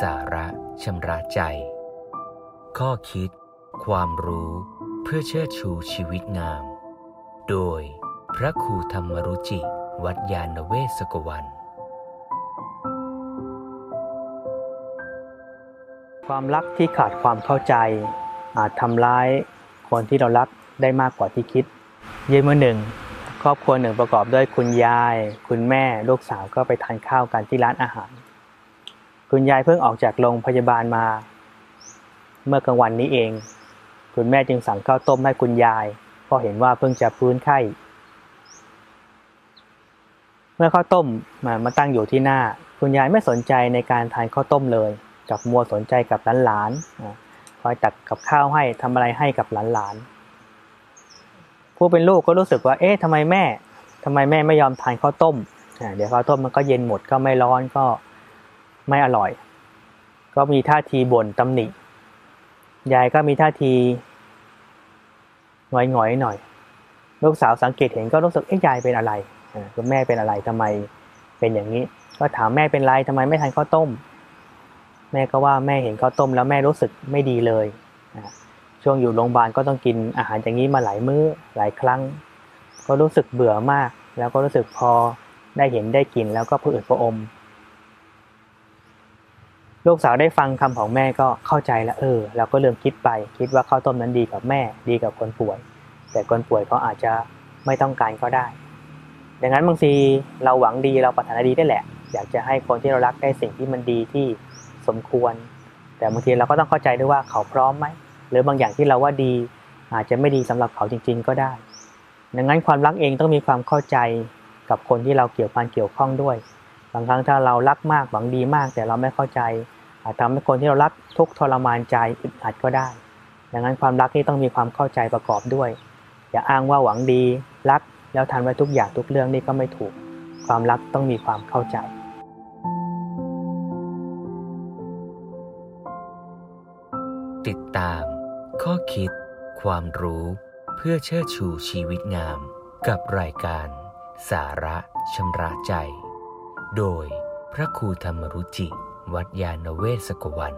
สาระชำระใจ ข้อคิด ความรู้เพื่อเชิดชูชีวิตงาม โดยพระครูธรรมรุจิ วัดยาณเวศกวัน ความรักที่ขาดความเข้าใจ อาจทำร้ายคนที่เรารักได้มากกว่าที่คิด เย็นมื่อหนึ่งครอบครัวหนึ่งประกอบด้วยคุณยาย คุณแม่ลูกสาวก็ไปทานข้าวกันที่ร้านอาหาร คุณยายเพิ่งออกจากโรงพยาบาลมา เมื่อกลางวันนี้เอง คุณแม่จึงสั่งข้าวต้มให้คุณยายเพราะเห็นว่าเพิ่งจะพื้นไข้ เมื่อข้าวต้มมามาตั้งอยู่ที่หน้า คุณยายไม่สนใจในการทานข้าวต้มเลย กับมัวสนใจกับหลานๆคอยตักกับข้าวให้ทำอะไรให้กับหลานๆผู้เป็นลูกก็รู้สึกว่า เอ๊ะทำไมแม่ทำไมแม่ไม่ยอมทานข้าวต้มเดี๋ยวข้าวต้มมันก็เย็นหมดก็ไม่ร้อนก็ ไม่อร่อย ก็มีท่าทีบ่นตำหนิ ยายก็มีท่าทีหงอยๆหน่อย ลูกสาวสังเกตเห็นก็รู้สึกเอ๊ะยายเป็นอะไรคุณแม่เป็นอะไรทำไมเป็นอย่างนี้ ก็ถามแม่เป็นไรทำไมไม่ทานข้าวต้ม แม่ก็ว่าแม่เห็นข้าวต้ม แล้วแม่รู้สึกไม่ดีเลยช่วงอยู่โรงพยาบาลก็ต้องกินอาหารอย่างนี้มาหลายมื้อหลายครั้ง ก็รู้สึกเบื่อมาก แล้วก็รู้สึกพอได้เห็นได้กินแล้วก็ผืดพระอม ลูกสาวได้ฟังคำของแม่ก็เข้าใจแล้วเออเราก็เริ่มคิดไป คิดว่าข้าวต้มนั้นดีกับแม่ดีกับคนป่วย แต่คนป่วยเขาอาจจะไม่ต้องการก็ได้ ดังนั้นบางทีเราหวังดีเราปรารถนาดีได้แหละ อยากจะให้คนที่เรารักได้สิ่งที่มันดีที่สมควร แต่บางทีเราก็ต้องเข้าใจด้วยว่าเขาพร้อมไหมหรือบางอย่างที่เราว่าดี อาจจะไม่ดีสำหรับเขาจริง ๆ ก็ได้ ดังนั้นความรักเองต้องมีความเข้าใจกับคนที่เราเกี่ยวพันเกี่ยวข้องด้วย บางครั้งถ้าเรารักมากหวังดีมาก แต่เราไม่เข้าใจ อาจทำให้คนที่เรารักทุกทรมานใจอึดอัดก็ได้ ดังนั้นความรักนี่ต้องมีความเข้าใจประกอบด้วย อย่าอ้างว่าหวังดีรักแล้วทันไว้ทุกอย่างทุกเรื่องนี่ก็ไม่ถูก ความรักต้องมีความเข้าใจติดตาม ข้อคิด ความรู้เพื่อเชิดชูชีวิตงาม กับรายการ สาระชำระใจ โดยพระครูธรรมรุจิ วัดยาณเวศกวัน